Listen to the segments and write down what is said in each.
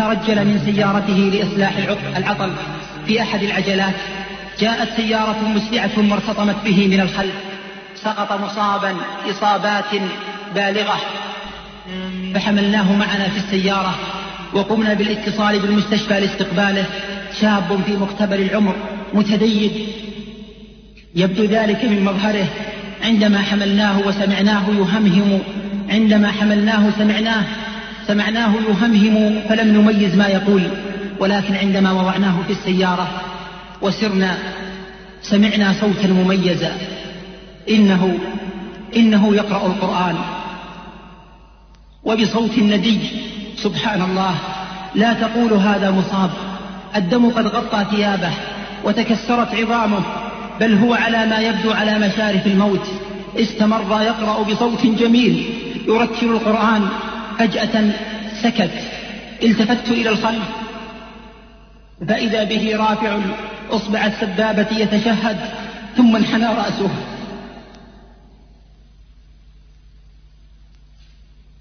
ترجل من سيارته لإصلاح العطل في أحد العجلات. جاءت سيارة مسرعة وارتطمت به من الخلف. سقط مصابا إصابات بالغة. فحملناه معنا في السيارة وقمنا بالاتصال بالمستشفى لاستقباله. شاب في مقتبل العمر متدين. يبدو ذلك من مظهره. عندما حملناه وسمعناه يهمهم. عندما حملناه سمعناه. سمعناه يهمهم فلم نميز ما يقول ولكن عندما وضعناه في السيارة وسرنا سمعنا صوتا مميزا إنه إنه يقرأ القرآن. وبصوت ندي سبحان الله لا تقول هذا مصاب الدم قد غطى ثيابه وتكسرت عظامه بل هو على ما يبدو على مشارف الموت استمر يقرأ بصوت جميل يرتل القرآن. فجأة سكت. التفت إلى الخلف. فإذا به رافع إصبع السبابة يتشهد ثم انحنى رأسه.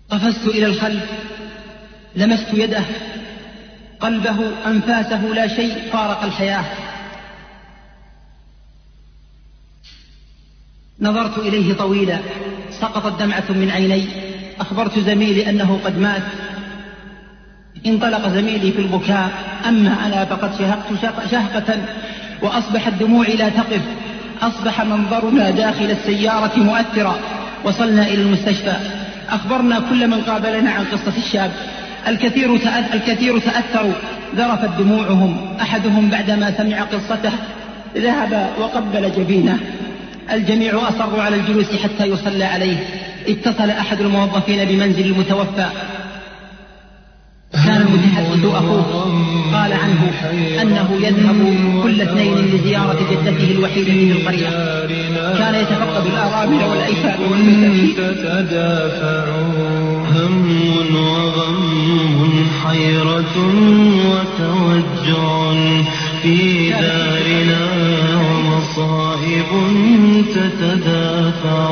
قفزت إلى الخلف. لمست يده. قلبه أنفاسه لا شيء فارق الحياة. نظرت إليه طويلا. سقطت دمعة من عيني. أخبرت زميلي أنه قد مات. انطلق زميلي في البكاء. أما أنا فقد شهقت شهقة وأصبحت دموعي لا تقف. أصبح منظرنا داخل السيارة مؤثرا. وصلنا إلى المستشفى. أخبرنا كل من قابلنا عن قصة الشاب. الكثير الكثير تأثروا. ذرفت دموعهم. أحدهم بعدما سمع قصته ذهب وقبل جبينه. الجميع أصروا على الجلوس حتى يصلى عليه. اتصل أحد الموظفين بمنزل المتوفى. كان المتحدث أخوه. قال عنه أنه يذهب كل اثنين لزيارة جدته الوحيدة في القرية. كان يتفقد الأرامل والأيتام والمساكين. هم وغم حيرة وتوجع في دارنا. ومصائب تتدافع.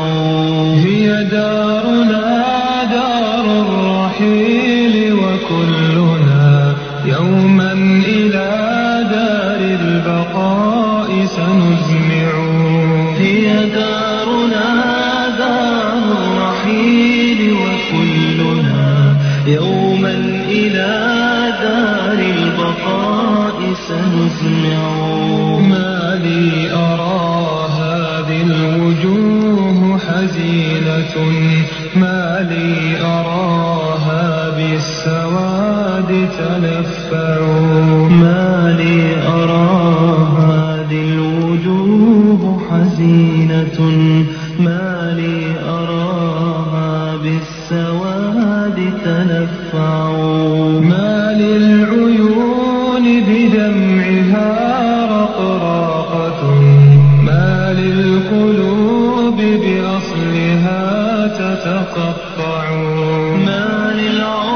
هي دارنا دار الرحيل وكلنا يوما إلى دار البقاء سنزمع. هي دارنا دار الرحيل وكلنا يوما إلى دار البقاء سنزمع. ما لي حزينة ما لي أراها بالسواد تلفع ما لي أرى هذه الوجوه حزينة. ما لي أراها بالسواد تلفع ما للعيون تتقطع ما للعيون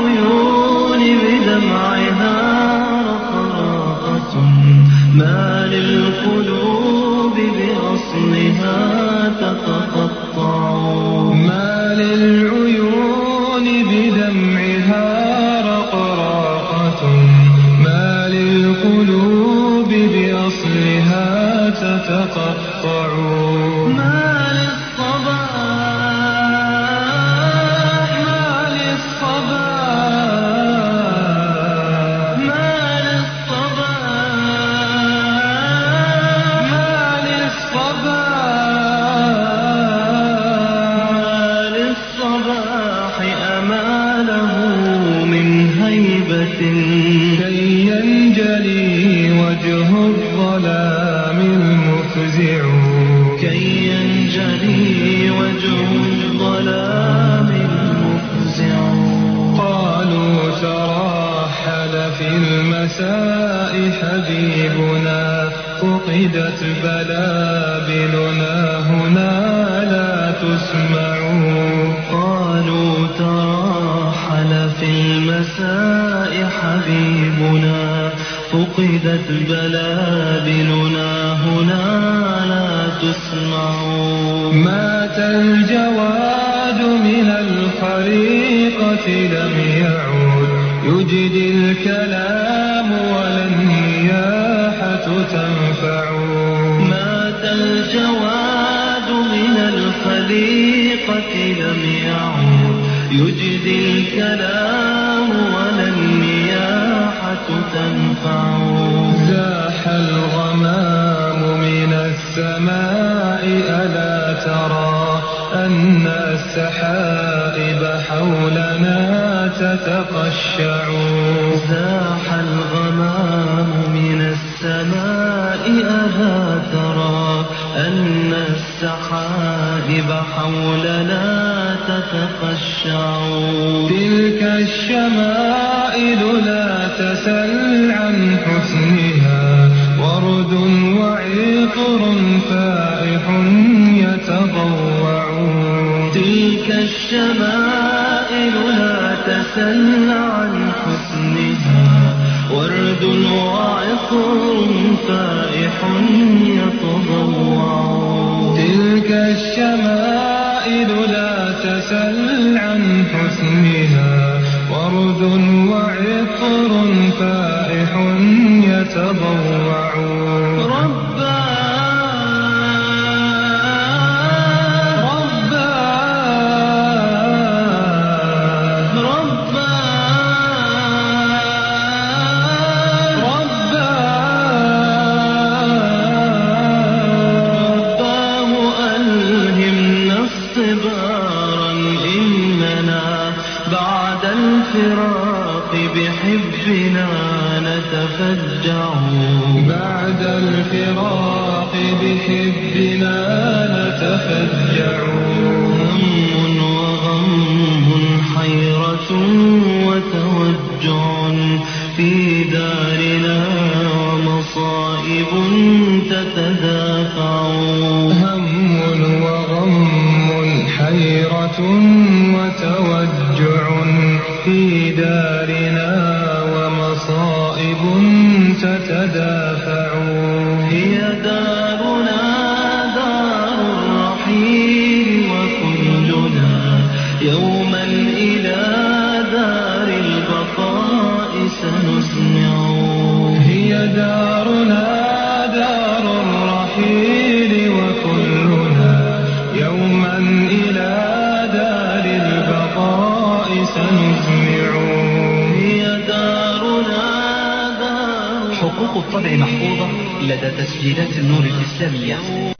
فقدت بلابلنا هنا لا تسمع. قالوا تراحل في المساء حبيبنا فقدت بلابلنا هنا لا تسمع. مات الجواد من الخريقة لم يعود يجدي الكلام ولا النياحة تنفع. مات الجواد من الخليقة لم يعود يجدي الكلام ولا النياحة تنفع. زاح الغمام من السماء ألا ترى أن السحائب حولنا تتقشع. زاح الغمام من السماء ألا ترى أن السحائب حولنا تتقشع تلك الشمائل لا تسل عن حسنها ورد وعطر فائح يتضوع تلك الشمائل لا تسل عن حسنها ورد وعطر فائح يتضوع. تلك الشمائل لا تسل عن حسنها ورد وعطر فائح يتضوع. الفراق بحبنا نتفجع. بعد الفراق بحبنا نتفجع. هم وغم حيرة وتوجع في دارنا ومصائب تتدافع. هم وغم حيرة وتوجع. في دارنا لدى تسجيلات النور الإسلامية.